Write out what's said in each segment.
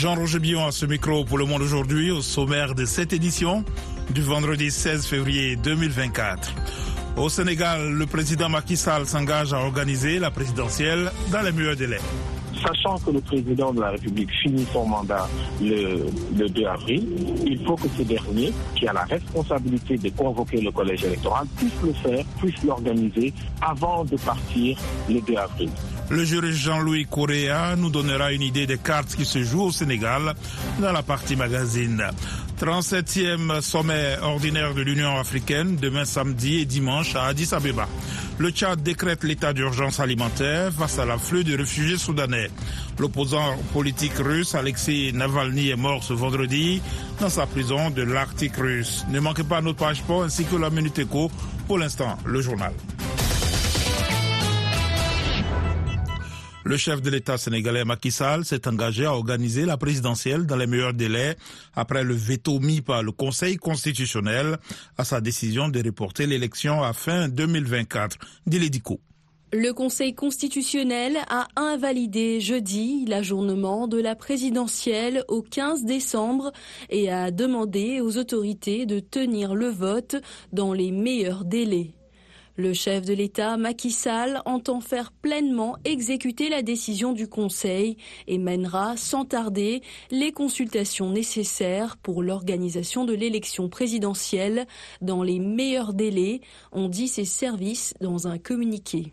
Jean-Roger Billon à ce micro pour le monde aujourd'hui au sommaire de cette édition du vendredi 16 février 2024. Au Sénégal, le président Macky Sall s'engage à organiser la présidentielle dans les meilleurs délais. Sachant que le président de la République finit son mandat le, le 2 avril, il faut que ce dernier, qui a la responsabilité de convoquer le collège électoral, puisse le faire, puisse l'organiser avant de partir le 2 avril. Le juriste Jean-Louis Correa nous donnera une idée des cartes qui se jouent au Sénégal dans la partie magazine. 37e sommet ordinaire de l'Union africaine demain samedi et dimanche à Addis Abeba. Le Tchad décrète l'état d'urgence alimentaire face à l'afflux de réfugiés soudanais. L'opposant politique russe Alexei Navalny est mort ce vendredi dans sa prison de l'Arctique russe. Ne manquez pas notre page ainsi que la Minute Éco. Pour l'instant, le journal. Le chef de l'État sénégalais Macky Sall s'est engagé à organiser la présidentielle dans les meilleurs délais après le veto mis par le Conseil constitutionnel à sa décision de reporter l'élection à fin 2024. Dilédico. Le Conseil constitutionnel a invalidé jeudi l'ajournement de la présidentielle au 15 décembre et a demandé aux autorités de tenir le vote dans les meilleurs délais. Le chef de l'État, Macky Sall, entend faire pleinement exécuter la décision du Conseil et mènera sans tarder les consultations nécessaires pour l'organisation de l'élection présidentielle dans les meilleurs délais, ont dit ses services dans un communiqué.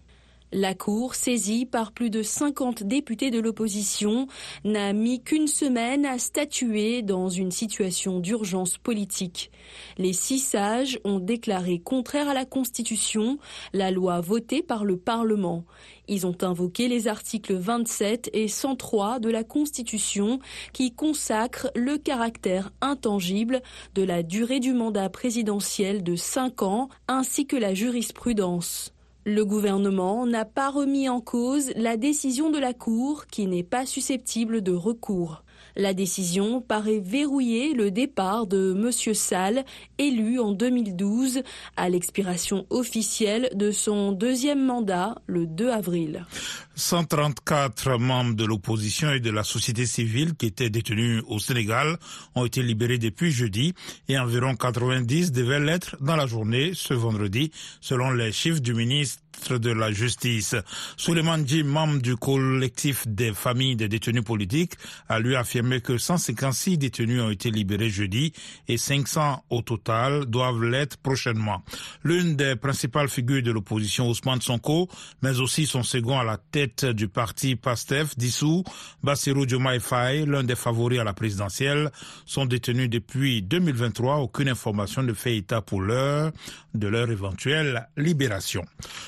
La Cour, saisie par plus de 50 députés de l'opposition, n'a mis qu'une semaine à statuer dans une situation d'urgence politique. Les six sages ont déclaré contraire à la Constitution la loi votée par le Parlement. Ils ont invoqué les articles 27 et 103 de la Constitution qui consacrent le caractère intangible de la durée du mandat présidentiel de cinq ans ainsi que la jurisprudence. Le gouvernement n'a pas remis en cause la décision de la Cour qui n'est pas susceptible de recours. La décision paraît verrouiller le départ de M. Sall, élu en 2012, à l'expiration officielle de son deuxième mandat le 2 avril. 134 membres de l'opposition et de la société civile qui étaient détenus au Sénégal ont été libérés depuis jeudi et environ 90 devaient l'être dans la journée ce vendredi, selon les chiffres du ministre de la Justice. Souleymane membre du collectif des familles des détenus politiques, a lui affirmé que 156 détenus ont été libérés jeudi et 500 au total doivent l'être prochainement. L'une des principales figures de l'opposition, Ousmane Sonko, mais aussi son second à la tête du parti PASTEF, dissous, Bassirou Diomaye Faye, l'un des favoris à la présidentielle, sont détenus depuis 2023. Aucune information ne fait état pour l'heure de leur éventuelle libération.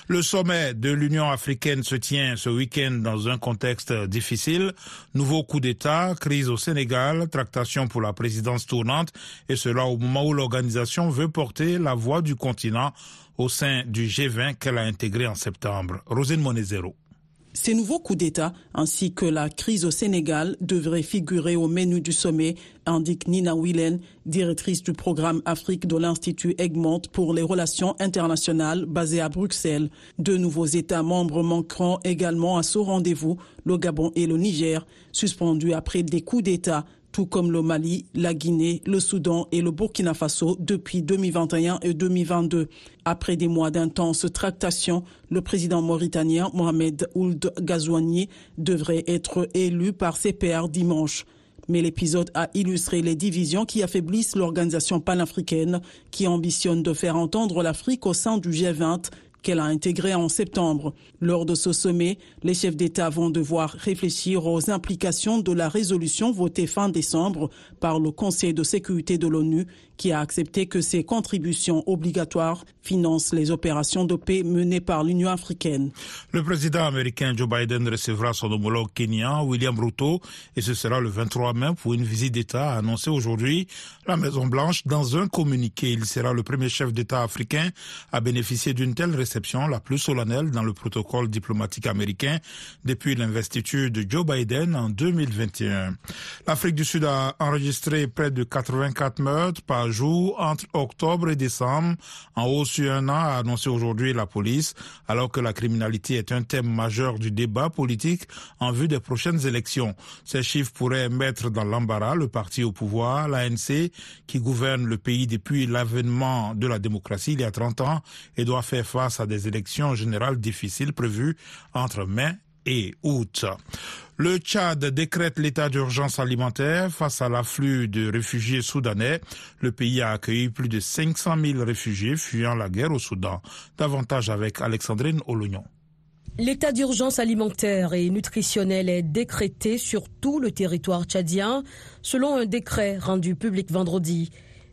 Le sommet de l'Union africaine se tient ce week-end dans un contexte difficile. Nouveau coup d'État, crise au Sénégal, tractation pour la présidence tournante et cela au moment où l'organisation veut porter la voix du continent au sein du G20 qu'elle a intégré en septembre. Rosine Monezero. Ces nouveaux coups d'État ainsi que la crise au Sénégal devraient figurer au menu du sommet, indique Nina Willen, directrice du programme Afrique de l'Institut Egmont pour les relations internationales basé à Bruxelles. Deux nouveaux États membres manqueront également à ce rendez-vous, le Gabon et le Niger, suspendus après des coups d'État tout comme le Mali, la Guinée, le Soudan et le Burkina Faso depuis 2021 et 2022. Après des mois d'intenses tractations, le président mauritanien Mohamed Ould Ghazouani devrait être élu par pairs dimanche. Mais l'épisode a illustré les divisions qui affaiblissent l'organisation panafricaine qui ambitionne de faire entendre l'Afrique au sein du G20 qu'elle a intégré en septembre. Lors de ce sommet, les chefs d'État vont devoir réfléchir aux implications de la résolution votée fin décembre par le Conseil de sécurité de l'ONU qui a accepté que ces contributions obligatoires financent les opérations de paix menées par l'Union africaine. Le président américain Joe Biden recevra son homologue kenyan William Ruto et ce sera le 23 mai pour une visite d'État annoncée aujourd'hui la Maison Blanche dans un communiqué. Il sera le premier chef d'État africain à bénéficier d'une telle réception, la plus solennelle dans le protocole diplomatique américain depuis l'investiture de Joe Biden en 2021. L'Afrique du Sud a enregistré près de 84 meurtres par jour entre octobre et décembre, en hausse sur un an, a annoncé aujourd'hui la police, alors que la criminalité est un thème majeur du débat politique en vue des prochaines élections. Ces chiffres pourraient mettre dans l'embarras le parti au pouvoir, l'ANC, qui gouverne le pays depuis l'avènement de la démocratie il y a 30 ans et doit faire face à des élections générales difficiles prévues entre mai et août. Le Tchad décrète l'état d'urgence alimentaire face à l'afflux de réfugiés soudanais. Le pays a accueilli plus de 500 000 réfugiés fuyant la guerre au Soudan. Davantage avec Alexandrine Olognon. L'état d'urgence alimentaire et nutritionnel est décrété sur tout le territoire tchadien selon un décret rendu public vendredi.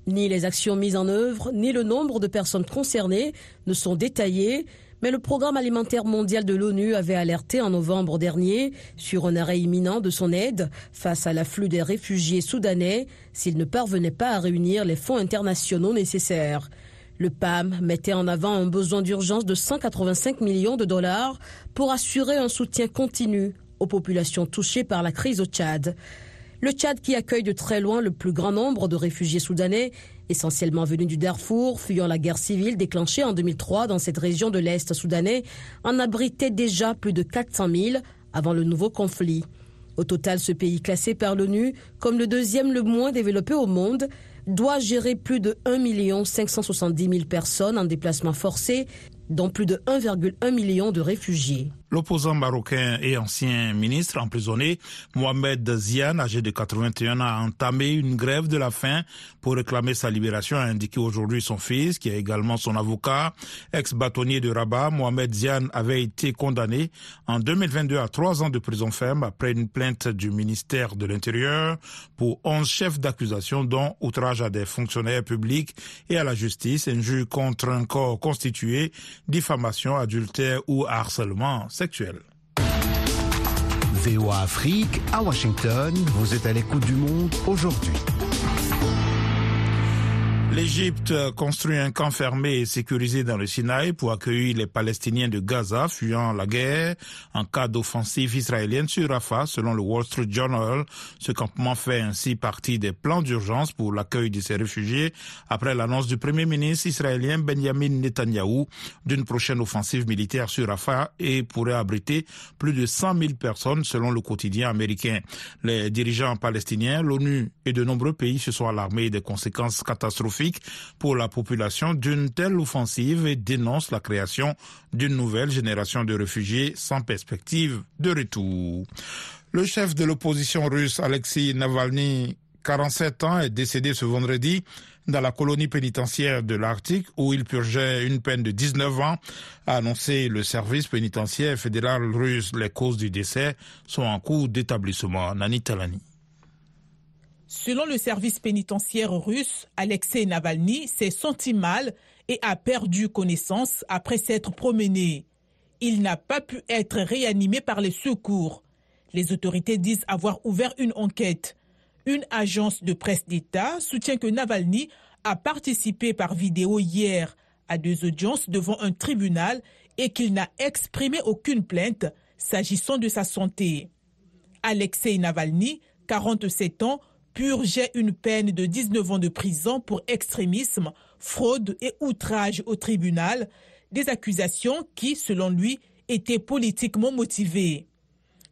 Ni les actions mises en œuvre, ni le nombre de personnes concernées ne sont détaillés, mais le Programme alimentaire mondial de l'ONU avait alerté en novembre dernier sur un arrêt imminent de son aide face à l'afflux des réfugiés soudanais s'ils ne parvenaient pas à réunir les fonds internationaux nécessaires. Le PAM mettait en avant un besoin d'urgence de 185 millions de dollars pour assurer un soutien continu aux populations touchées par la crise au Tchad. Le Tchad, qui accueille de très loin le plus grand nombre de réfugiés soudanais, essentiellement venus du Darfour, fuyant la guerre civile déclenchée en 2003 dans cette région de l'Est soudanais, en abritait déjà plus de 400 000 avant le nouveau conflit. Au total, ce pays classé par l'ONU comme le deuxième le moins développé au monde doit gérer plus de 1 570 000 personnes en déplacement forcé, dont plus de 1,1 million de réfugiés. L'opposant marocain et ancien ministre emprisonné, Mohamed Zian, âgé de 81 ans, a entamé une grève de la faim pour réclamer sa libération, a indiqué aujourd'hui son fils, qui est également son avocat. Ex-bâtonnier de Rabat, Mohamed Zian avait été condamné en 2022 à trois ans de prison ferme après une plainte du ministère de l'Intérieur pour 11 chefs d'accusation, dont outrage à des fonctionnaires publics et à la justice, injure contre un corps constitué, diffamation, adultère ou harcèlement sexuelle. VOA Afrique à Washington, vous êtes à l'écoute du monde aujourd'hui. L'Égypte construit un camp fermé et sécurisé dans le Sinaï pour accueillir les Palestiniens de Gaza fuyant la guerre en cas d'offensive israélienne sur Rafah, selon le Wall Street Journal. Ce campement fait ainsi partie des plans d'urgence pour l'accueil de ces réfugiés après l'annonce du Premier ministre israélien Benjamin Netanyahou d'une prochaine offensive militaire sur Rafah et pourrait abriter plus de 100 000 personnes selon le quotidien américain. Les dirigeants palestiniens, l'ONU et de nombreux pays se sont alarmés des conséquences catastrophiques pour la population d'une telle offensive et dénonce la création d'une nouvelle génération de réfugiés sans perspective de retour. Le chef de l'opposition russe, Alexei Navalny, 47 ans, est décédé ce vendredi dans la colonie pénitentiaire de l'Arctique où il purgeait une peine de 19 ans, a annoncé le service pénitentiaire fédéral russe. Les causes du décès sont en cours d'établissement. Nani Talani. Selon le service pénitentiaire russe, Alexei Navalny s'est senti mal et a perdu connaissance après s'être promené. Il n'a pas pu être réanimé par les secours. Les autorités disent avoir ouvert une enquête. Une agence de presse d'État soutient que Navalny a participé par vidéo hier à deux audiences devant un tribunal et qu'il n'a exprimé aucune plainte s'agissant de sa santé. Alexei Navalny, 47 ans, purgeait une peine de 19 ans de prison pour extrémisme, fraude et outrage au tribunal, des accusations qui, selon lui, étaient politiquement motivées.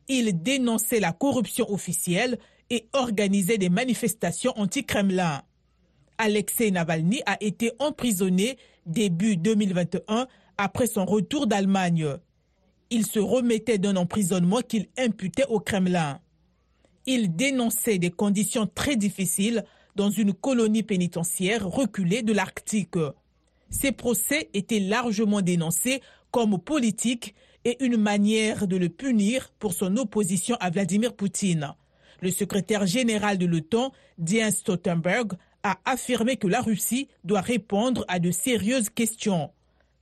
Il dénonçait la corruption officielle et organisait des manifestations anti-Kremlin. Alexei Navalny a été emprisonné début 2021 après son retour d'Allemagne. Il se remettait d'un emprisonnement qu'il imputait au Kremlin. Il dénonçait des conditions très difficiles dans une colonie pénitentiaire reculée de l'Arctique. Ces procès étaient largement dénoncés comme politiques et une manière de le punir pour son opposition à Vladimir Poutine. Le secrétaire général de l'OTAN, Jens Stoltenberg, a affirmé que la Russie doit répondre à de sérieuses questions.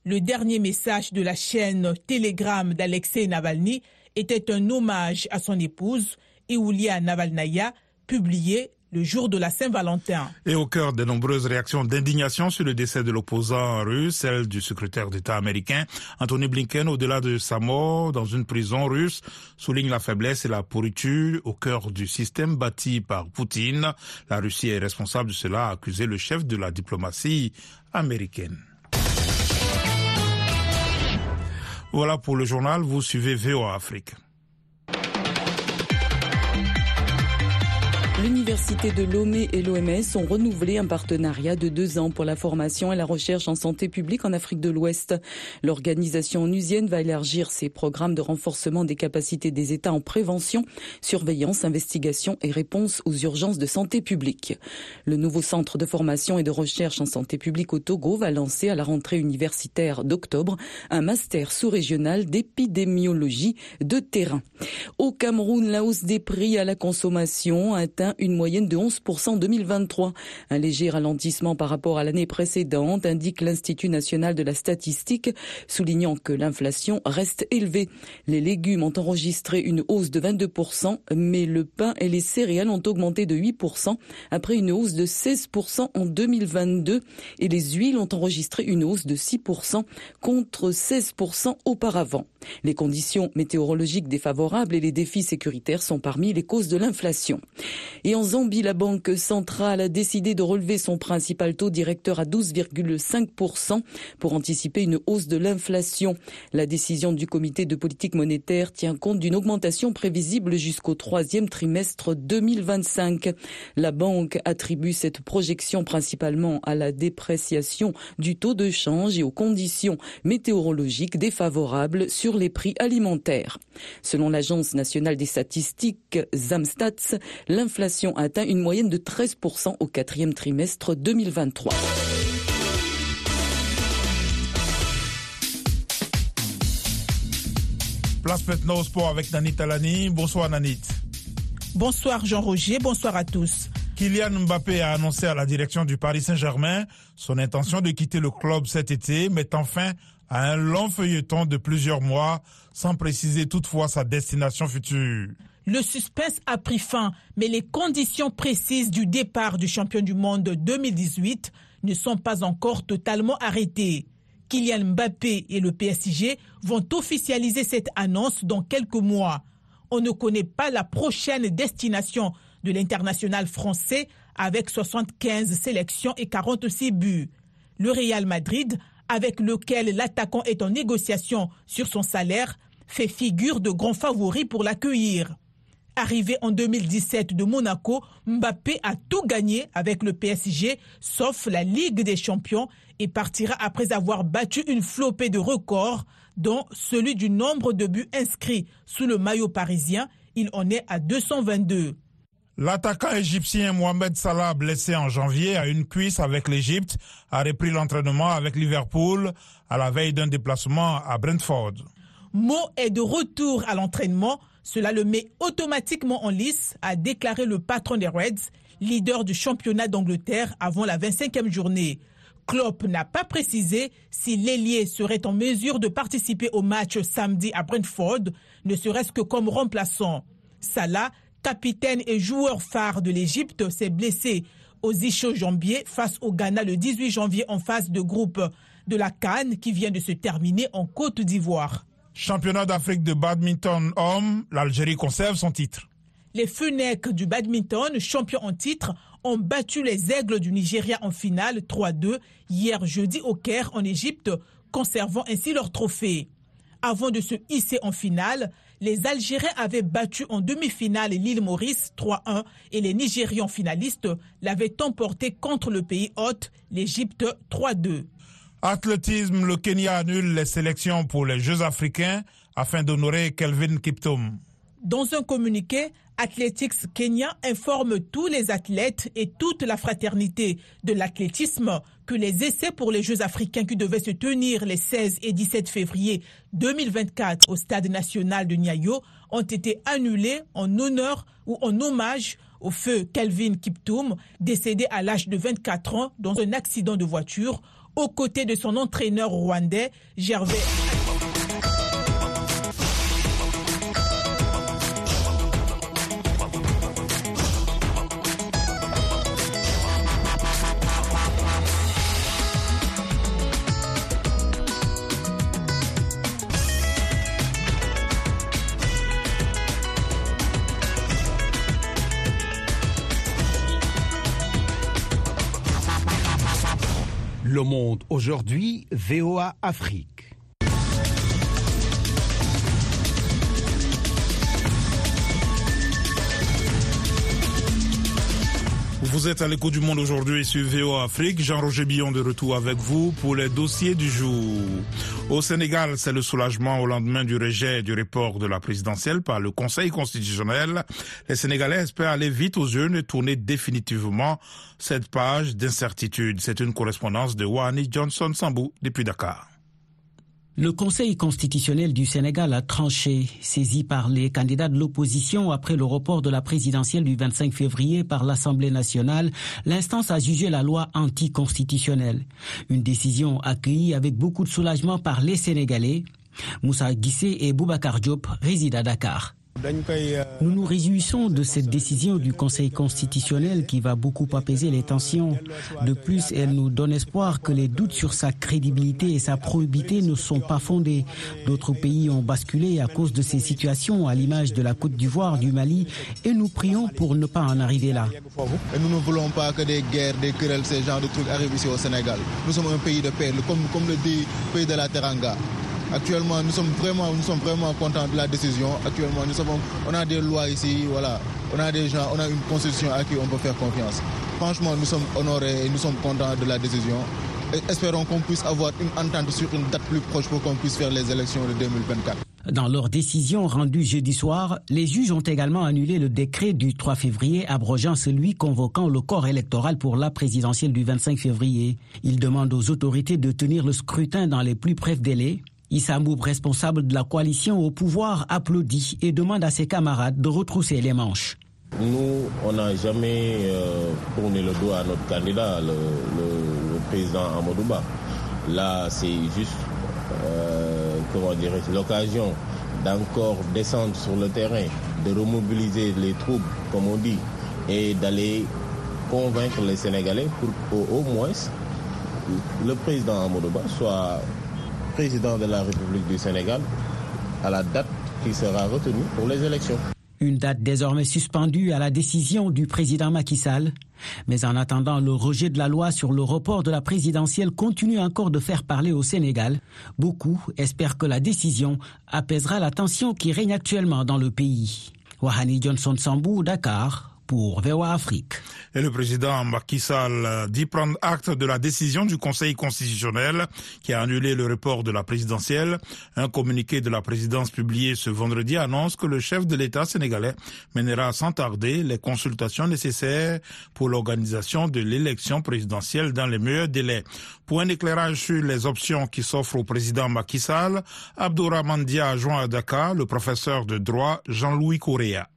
Le dernier message de la chaîne Telegram d'Alexei Navalny était un hommage à son épouse Iulia Navalnaya, publié le jour de la Saint-Valentin. Et au cœur des nombreuses réactions d'indignation sur le décès de l'opposant russe, celle du secrétaire d'État américain Anthony Blinken, au-delà de sa mort dans une prison russe, souligne la faiblesse et la pourriture au cœur du système bâti par Poutine. La Russie est responsable de cela, a accusé le chef de la diplomatie américaine. Voilà pour le journal, vous suivez VOA Afrique. L'Université de Lomé et l'OMS ont renouvelé un partenariat de deux ans pour la formation et la recherche en santé publique en Afrique de l'Ouest. L'organisation onusienne va élargir ses programmes de renforcement des capacités des États en prévention, surveillance, investigation et réponse aux urgences de santé publique. Le nouveau centre de formation et de recherche en santé publique au Togo va lancer à la rentrée universitaire d'octobre un master sous-régional d'épidémiologie de terrain. Au Cameroun, la hausse des prix à la consommation atteint une moyenne de 11% en 2023. Un léger ralentissement par rapport à l'année précédente, indique l'Institut national de la statistique, soulignant que l'inflation reste élevée. Les légumes ont enregistré une hausse de 22%, mais le pain et les céréales ont augmenté de 8% après une hausse de 16% en 2022 et les huiles ont enregistré une hausse de 6% contre 16% auparavant. Les conditions météorologiques défavorables et les défis sécuritaires sont parmi les causes de l'inflation. Et en Zambie, la Banque centrale a décidé de relever son principal taux directeur à 12,5% pour anticiper une hausse de l'inflation. La décision du comité de politique monétaire tient compte d'une augmentation prévisible jusqu'au troisième trimestre 2025. La banque attribue cette projection principalement à la dépréciation du taux de change et aux conditions météorologiques défavorables sur les prix alimentaires. Selon l'Agence nationale des statistiques Zamstats, a atteint une moyenne de 13% au quatrième trimestre 2023. Place maintenant au sport avec Nanit Talani. Bonsoir Nanit. Bonsoir Jean-Roger, bonsoir à tous. Kylian Mbappé a annoncé à la direction du Paris Saint-Germain son intention de quitter le club cet été, mettant fin à un long feuilleton de plusieurs mois, sans préciser toutefois sa destination future. Le suspense a pris fin, mais les conditions précises du départ du champion du monde 2018 ne sont pas encore totalement arrêtées. Kylian Mbappé et le PSG vont officialiser cette annonce dans quelques mois. On ne connaît pas la prochaine destination de l'international français avec 75 sélections et 46 buts. Le Real Madrid, avec lequel l'attaquant est en négociation sur son salaire, fait figure de grand favori pour l'accueillir. Arrivé en 2017 de Monaco, Mbappé a tout gagné avec le PSG, sauf la Ligue des Champions, et partira après avoir battu une flopée de records, dont celui du nombre de buts inscrits sous le maillot parisien. Il en est à 222. L'attaquant égyptien Mohamed Salah, blessé en janvier à une cuisse avec l'Égypte, a repris l'entraînement avec Liverpool à la veille d'un déplacement à Brentford. Mo est de retour à l'entraînement cela le met automatiquement en lice, a déclaré le patron des Reds, leader du championnat d'Angleterre avant la 25e journée. Klopp n'a pas précisé si l'ailier serait en mesure de participer au match samedi à Brentford, ne serait-ce que comme remplaçant. Salah, capitaine et joueur phare de l'Égypte, s'est blessé aux ischio-jambiers face au Ghana le 18 janvier en phase de groupe de la Cannes qui vient de se terminer en Côte d'Ivoire. Championnat d'Afrique de badminton homme, l'Algérie conserve son titre. Les Fennecs du badminton, champions en titre, ont battu les Aigles du Nigeria en finale 3-2 hier jeudi au Caire en Égypte, conservant ainsi leur trophée. Avant de se hisser en finale, les Algériens avaient battu en demi-finale l'île Maurice 3-1 et les Nigérians finalistes l'avaient emporté contre le pays hôte, l'Égypte 3-2. Athlétisme, le Kenya annule les sélections pour les Jeux africains afin d'honorer Kelvin Kiptoum. Dans un communiqué, Athletics Kenya informe tous les athlètes et toute la fraternité de l'athlétisme que les essais pour les Jeux africains qui devaient se tenir les 16 et 17 février 2024 au stade national de Nyayo ont été annulés en honneur ou en hommage au feu Kelvin Kiptoum, décédé à l'âge de 24 ans dans un accident de voiture aux côtés de son entraîneur rwandais, Gervais. Aujourd'hui, VOA Afrique. Vous êtes à l'écoute du monde aujourd'hui sur VOA Afrique. Jean-Roger Billon de retour avec vous pour les dossiers du jour. Au Sénégal, c'est le soulagement au lendemain du rejet du report de la présidentielle par le Conseil constitutionnel. Les Sénégalais espèrent aller vite aux urnes et tourner définitivement cette page d'incertitude. C'est une correspondance de Wani Johnson Sambou depuis Dakar. Le Conseil constitutionnel du Sénégal a tranché, saisi par les candidats de l'opposition après le report de la présidentielle du 25 février par l'Assemblée nationale. L'instance a jugé la loi anticonstitutionnelle. Une décision accueillie avec beaucoup de soulagement par les Sénégalais. Moussa Guissé et Boubacar Diop résident à Dakar. Nous nous réjouissons de cette décision du Conseil constitutionnel qui va beaucoup apaiser les tensions. De plus, elle nous donne espoir que les doutes sur sa crédibilité et sa probité ne sont pas fondés. D'autres pays ont basculé à cause de ces situations, à l'image de la Côte d'Ivoire, du Mali, et nous prions pour ne pas en arriver là. Et nous ne voulons pas que des guerres, des querelles, ces genres de trucs arrivent ici au Sénégal. Nous sommes un pays de paix, comme, comme le dit le pays de la Teranga. Actuellement, nous sommes vraiment, nous sommes vraiment contents de la décision. Actuellement, nous sommes, on a des lois ici, voilà. On a des gens, on a une constitution à qui on peut faire confiance. Franchement, nous sommes honorés et nous sommes contents de la décision. Espérons qu'on puisse avoir une entente sur une date plus proche pour qu'on puisse faire les élections de 2024. Dans leur décision rendue jeudi soir, les juges ont également annulé le décret du 3 février abrogeant celui convoquant le corps électoral pour la présidentielle du 25 février. Ils demandent aux autorités de tenir le scrutin dans les plus brefs délais Issa responsable de la coalition au pouvoir, applaudit et demande à ses camarades de retrousser les manches. Nous, on n'a jamais euh, tourné le dos à notre candidat, le, président Amadouba. Là, c'est juste, euh, comment dirais l'occasion d'encore descendre sur le terrain, de remobiliser les troupes, comme on dit, et d'aller convaincre les Sénégalais pour qu'au moins le président Amadouba soit président de la République du Sénégal à la date qui sera retenue pour les élections. Une date désormais suspendue à la décision du président Macky Sall. Mais en attendant, le rejet de la loi sur le report de la présidentielle continue encore de faire parler au Sénégal. Beaucoup espèrent que la décision apaisera la tension qui règne actuellement dans le pays. Wahani Johnson Sambou, Dakar, pour VOA Afrique. Et le président Macky Sall dit prendre acte de la décision du Conseil constitutionnel qui a annulé le report de la présidentielle. Un communiqué de la présidence publié ce vendredi annonce que le chef de l'État sénégalais mènera sans tarder les consultations nécessaires pour l'organisation de l'élection présidentielle dans les meilleurs délais. Pour un éclairage sur les options qui s'offrent au président Macky Sall, Abdourahmane Dia a joint à Dakar le professeur de droit Jean-Louis Correa.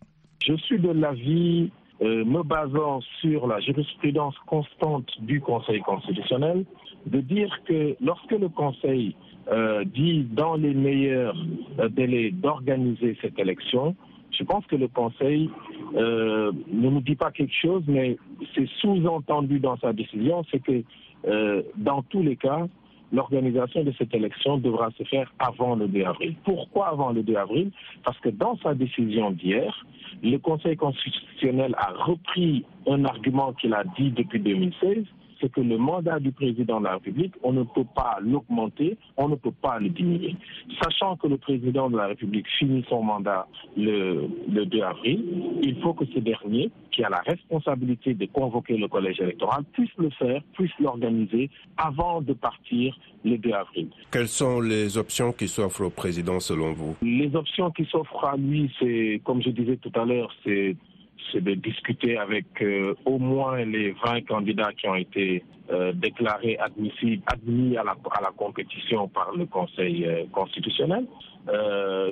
Je suis de l'avis, euh, me basant sur la jurisprudence constante du Conseil constitutionnel, de dire que lorsque le Conseil euh, dit dans les meilleurs euh, délais d'organiser cette élection, je pense que le Conseil ne nous dit pas quelque chose, mais c'est sous-entendu dans sa décision, c'est que dans tous les cas, l'organisation de cette élection devra se faire avant le 2 avril. Pourquoi avant le 2 avril? Parce que dans sa décision d'hier, le Conseil constitutionnel a repris un argument qu'il a dit depuis 2016, c'est que le mandat du président de la République, on ne peut pas l'augmenter, on ne peut pas le diminuer. Sachant que le président de la République finit son mandat le, le 2 avril, il faut que ce dernier, qui a la responsabilité de convoquer le collège électoral, puisse le faire, puisse l'organiser avant de partir le 2 avril. Quelles sont les options qui s'offrent au président selon vous? Les options qui s'offrent à lui, c'est, comme je disais tout à l'heure, c'est c'est de discuter avec euh, au moins les 20 candidats qui ont été euh, déclarés admissibles, admis à la, à la, compétition par le Conseil euh, constitutionnel.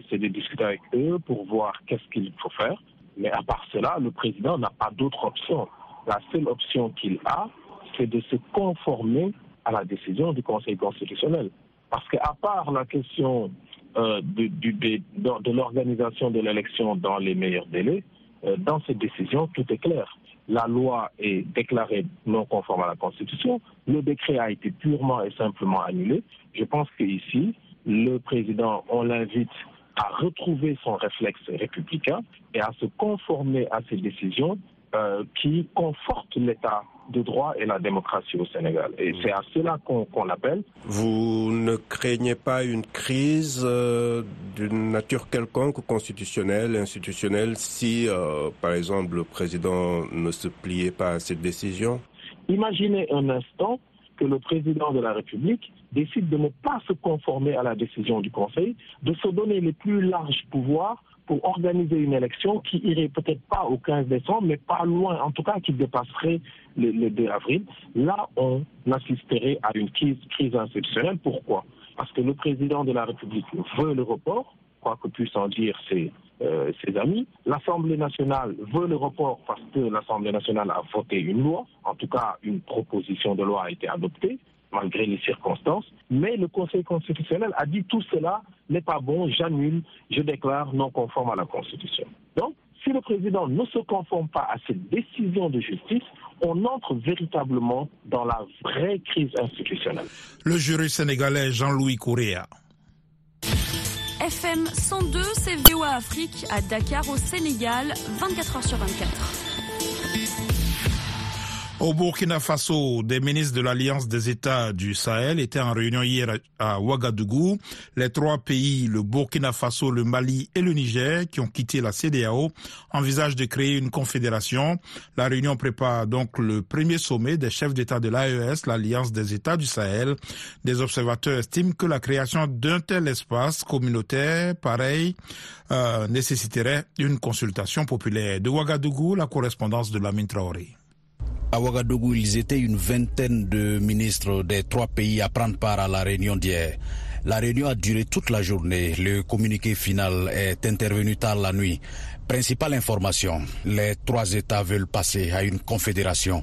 c'est de discuter avec eux pour voir qu'est-ce qu'il faut faire. Mais à part cela, le président n'a pas d'autre option. La seule option qu'il a, c'est de se conformer à la décision du Conseil constitutionnel. Parce qu'à part la question de, l'organisation de l'élection dans les meilleurs délais, dans cette décision, tout est clair. La loi est déclarée non conforme à la Constitution. Le décret a été purement et simplement annulé. Je pense qu'ici, le président, on l'invite à retrouver son réflexe républicain et à se conformer à ces décisions euh, qui confortent l'État de droit et la démocratie au Sénégal. Et c'est à cela qu'on appelle. Vous ne craignez pas une crise euh, d'une nature quelconque, constitutionnelle, institutionnelle, si, euh, par exemple, le président ne se pliait pas à cette décision? Imaginez un instant que le président de la République décide de ne pas se conformer à la décision du Conseil, de se donner les plus larges pouvoirs pour organiser une élection qui irait peut-être pas au 15 décembre, mais pas loin, en tout cas qui dépasserait le, 2 avril. Là, on assisterait à une crise, crise institutionnelle. Pourquoi? Parce que le président de la République veut le report, quoi que puissent en dire euh, ses amis. L'Assemblée nationale veut le report parce que l'Assemblée nationale a voté une loi, en tout cas une proposition de loi a été adoptée malgré les circonstances. Mais le Conseil constitutionnel a dit tout cela n'est pas bon, j'annule, je déclare non conforme à la Constitution. Donc, si le président ne se conforme pas à cette décision de justice, on entre véritablement dans la vraie crise institutionnelle. Le jury sénégalais Jean-Louis Correa. FM 102, c'est VOA Afrique à Dakar au Sénégal, 24 heures sur 24. Au Burkina Faso, des ministres de l'Alliance des États du Sahel étaient en réunion hier à Ouagadougou. Les trois pays, le Burkina Faso, le Mali et le Niger, qui ont quitté la CDAO, envisagent de créer une confédération. La réunion prépare donc le premier sommet des chefs d'État de l'AES, l'Alliance des États du Sahel. Des observateurs estiment que la création d'un tel espace communautaire pareil euh, nécessiterait une consultation populaire. De Ouagadougou, la correspondance de Lamine Traoré. À Ouagadougou, ils étaient une vingtaine de ministres des trois pays à prendre part à la réunion d'hier. La réunion a duré toute la journée. Le communiqué final est intervenu tard la nuit. Principale information, les trois États veulent passer à une confédération.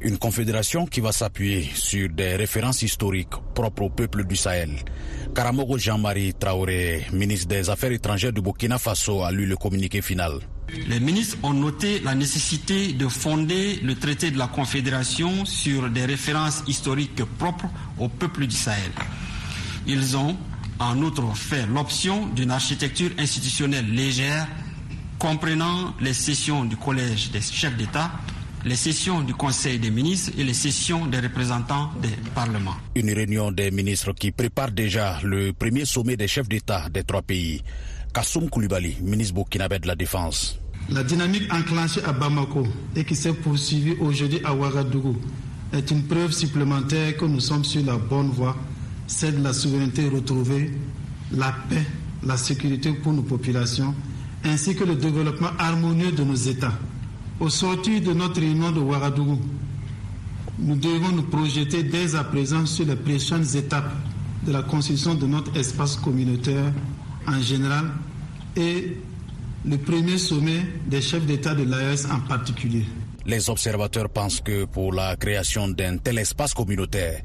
Une confédération qui va s'appuyer sur des références historiques propres au peuple du Sahel. Karamogo Jean-Marie Traoré, ministre des Affaires étrangères du Burkina Faso, a lu le communiqué final. Les ministres ont noté la nécessité de fonder le traité de la Confédération sur des références historiques propres au peuple du Sahel. Ils ont en outre fait l'option d'une architecture institutionnelle légère comprenant les sessions du Collège des chefs d'État, les sessions du Conseil des ministres et les sessions des représentants des parlements. Une réunion des ministres qui prépare déjà le premier sommet des chefs d'État des trois pays. Kassoum Koulibaly, ministre burkinabé de la Défense. La dynamique enclenchée à Bamako et qui s'est poursuivie aujourd'hui à Ouagadougou est une preuve supplémentaire que nous sommes sur la bonne voie, celle de la souveraineté retrouvée, la paix, la sécurité pour nos populations, ainsi que le développement harmonieux de nos États. Au sortir de notre réunion de Ouagadougou, nous devons nous projeter dès à présent sur les prochaines étapes de la construction de notre espace communautaire en général et le premier sommet des chefs d'État de l'AES en particulier. Les observateurs pensent que pour la création d'un tel espace communautaire,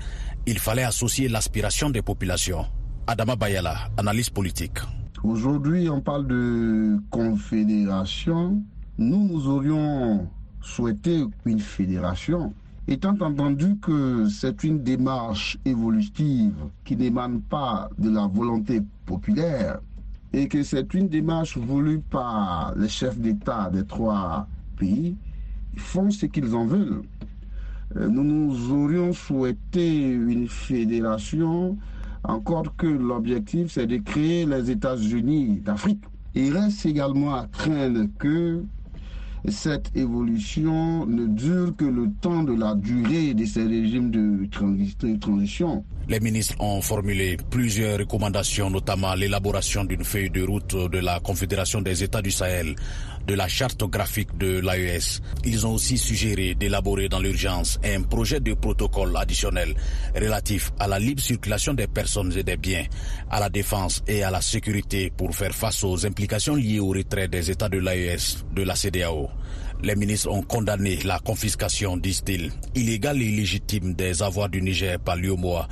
il fallait associer l'aspiration des populations. Adama Bayala, analyse politique. Aujourd'hui, on parle de confédération. Nous, nous aurions souhaité une fédération, étant entendu que c'est une démarche évolutive qui n'émane pas de la volonté populaire, et que c'est une démarche voulue par les chefs d'État des trois pays. Ils font ce qu'ils en veulent. Euh, nous nous aurions souhaité une fédération, encore que l'objectif c'est de créer les États-Unis d'Afrique. Il reste également à craindre que cette évolution ne dure que le temps de la durée de ces régimes de transition. Les ministres ont formulé plusieurs recommandations, notamment l'élaboration d'une feuille de route de la Confédération des États du Sahel, de la charte graphique de l'AES. Ils ont aussi suggéré d'élaborer dans l'urgence un projet de protocole additionnel relatif à la libre circulation des personnes et des biens, à la défense et à la sécurité pour faire face aux implications liées au retrait des États de l'AES de la CDAO. Les ministres ont condamné la confiscation, disent-ils, illégale et illégitime des avoirs du Niger par l'UOMOA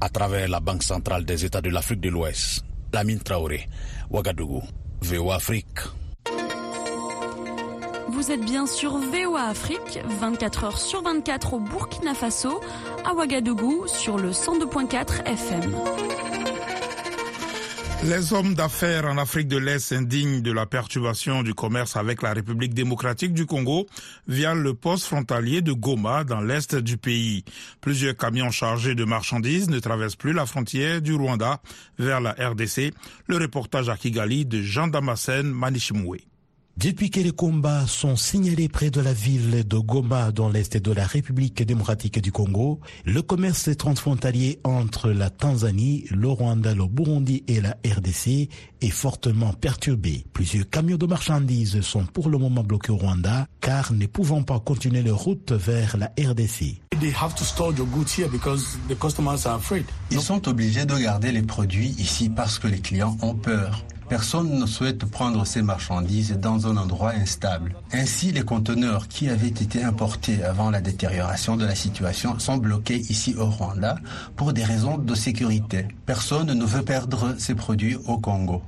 à travers la Banque centrale des États de l'Afrique de l'Ouest. Lamine Traoré, Ouagadougou, VOA Afrique. Vous êtes bien sur VOA Afrique, 24 heures sur 24 au Burkina Faso, à Ouagadougou sur le 102.4 FM. Les hommes d'affaires en Afrique de l'Est s'indignent de la perturbation du commerce avec la République démocratique du Congo via le poste frontalier de Goma dans l'Est du pays. Plusieurs camions chargés de marchandises ne traversent plus la frontière du Rwanda vers la RDC. Le reportage à Kigali de Jean Damasen Manichimoué. Depuis que les combats sont signalés près de la ville de Goma dans l'est de la République démocratique du Congo, le commerce transfrontalier entre la Tanzanie, le Rwanda, le Burundi et la RDC est fortement perturbé. Plusieurs camions de marchandises sont pour le moment bloqués au Rwanda car ne pouvant pas continuer leur route vers la RDC. Ils sont obligés de garder les produits ici parce que les clients ont peur. Personne ne souhaite prendre ces marchandises dans un endroit instable. Ainsi, les conteneurs qui avaient été importés avant la détérioration de la situation sont bloqués ici au Rwanda pour des raisons de sécurité. Personne ne veut perdre ses produits au Congo.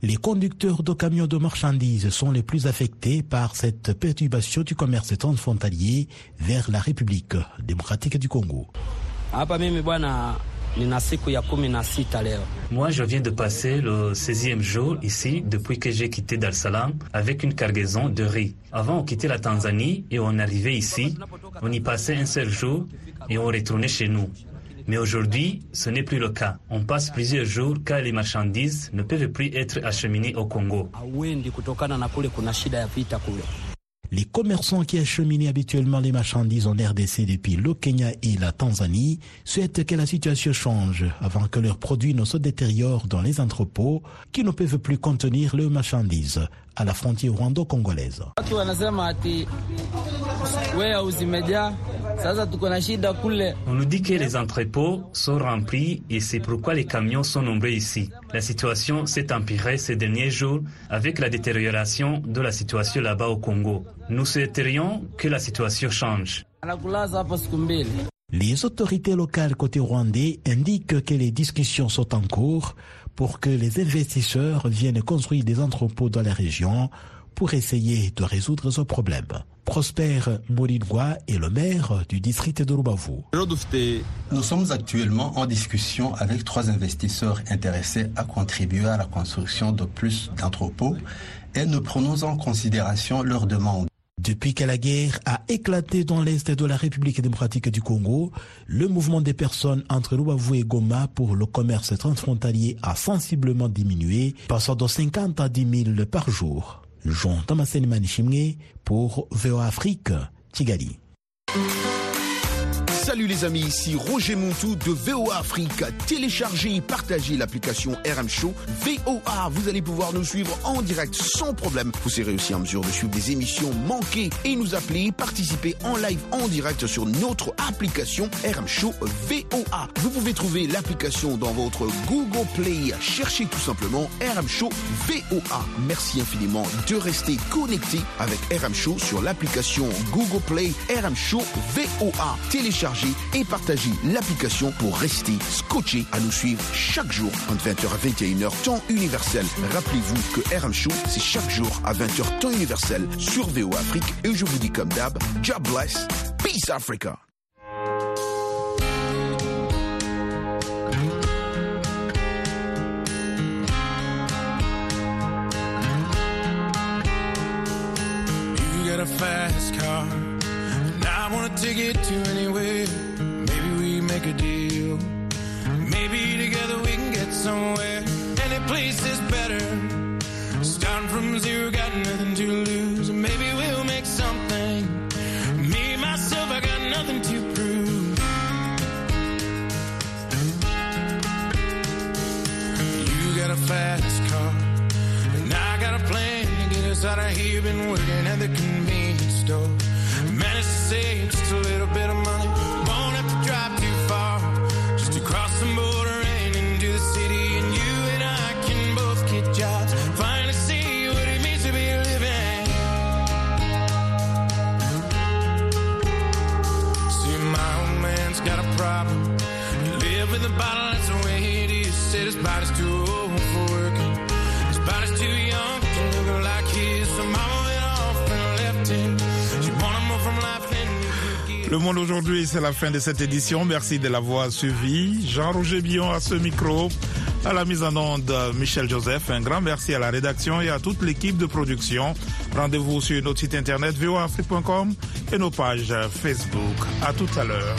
Les conducteurs de camions de marchandises sont les plus affectés par cette perturbation du commerce transfrontalier vers la République démocratique du Congo. Moi, je viens de passer le 16e jour ici depuis que j'ai quitté Dar es Salaam avec une cargaison de riz. Avant, on quittait la Tanzanie et on arrivait ici. On y passait un seul jour et on retournait chez nous. Mais aujourd'hui, ce n'est plus le cas. On passe plusieurs jours car les marchandises ne peuvent plus être acheminées au Congo. Les commerçants qui acheminaient habituellement les marchandises en RDC depuis le Kenya et la Tanzanie souhaitent que la situation change avant que leurs produits ne se détériorent dans les entrepôts qui ne peuvent plus contenir leurs marchandises à la frontière rwando-congolaise. On nous dit que les entrepôts sont remplis et c'est pourquoi les camions sont nombreux ici. La situation s'est empirée ces derniers jours avec la détérioration de la situation là-bas au Congo. Nous souhaiterions que la situation change. Les autorités locales côté rwandais indiquent que les discussions sont en cours pour que les investisseurs viennent construire des entrepôts dans la région pour essayer de résoudre ce problème. Prosper Morinwa est le maire du district de Rubavu. Nous sommes actuellement en discussion avec trois investisseurs intéressés à contribuer à la construction de plus d'entrepôts et nous prenons en considération leurs demandes. Depuis que la guerre a éclaté dans l'est de la République démocratique du Congo, le mouvement des personnes entre Rubavu et Goma pour le commerce transfrontalier a sensiblement diminué, passant de 50 à 10 000 par jour. Jean Thomasen Manichimwe pour VOA Afrique. Salut les amis, ici Roger Montou de VOA Afrique. Téléchargez et partagez l'application RM Show VOA. Vous allez pouvoir nous suivre en direct sans problème. Vous serez aussi en mesure de suivre des émissions manquées et nous appeler, participer en live en direct sur notre application RM Show VOA. Vous pouvez trouver l'application dans votre Google Play. Cherchez tout simplement RM Show VOA. Merci infiniment de rester connecté avec RM Show sur l'application Google Play RM Show VOA. Téléchargez et partagez l'application pour rester scotché à nous suivre chaque jour entre 20h à 21h temps universel. Rappelez-vous que RM Show, c'est chaque jour à 20h temps universel sur VO Afrique et je vous dis comme d'hab, job bless, peace Africa. Us out of here. Been working at the convenience store. Managed to save just a little bit of money. Le monde aujourd'hui, c'est la fin de cette édition. Merci de l'avoir suivi. Jean-Roger Billon à ce micro. À la mise en onde, Michel Joseph. Un grand merci à la rédaction et à toute l'équipe de production. Rendez-vous sur notre site internet voafrique.com et nos pages Facebook. À tout à l'heure.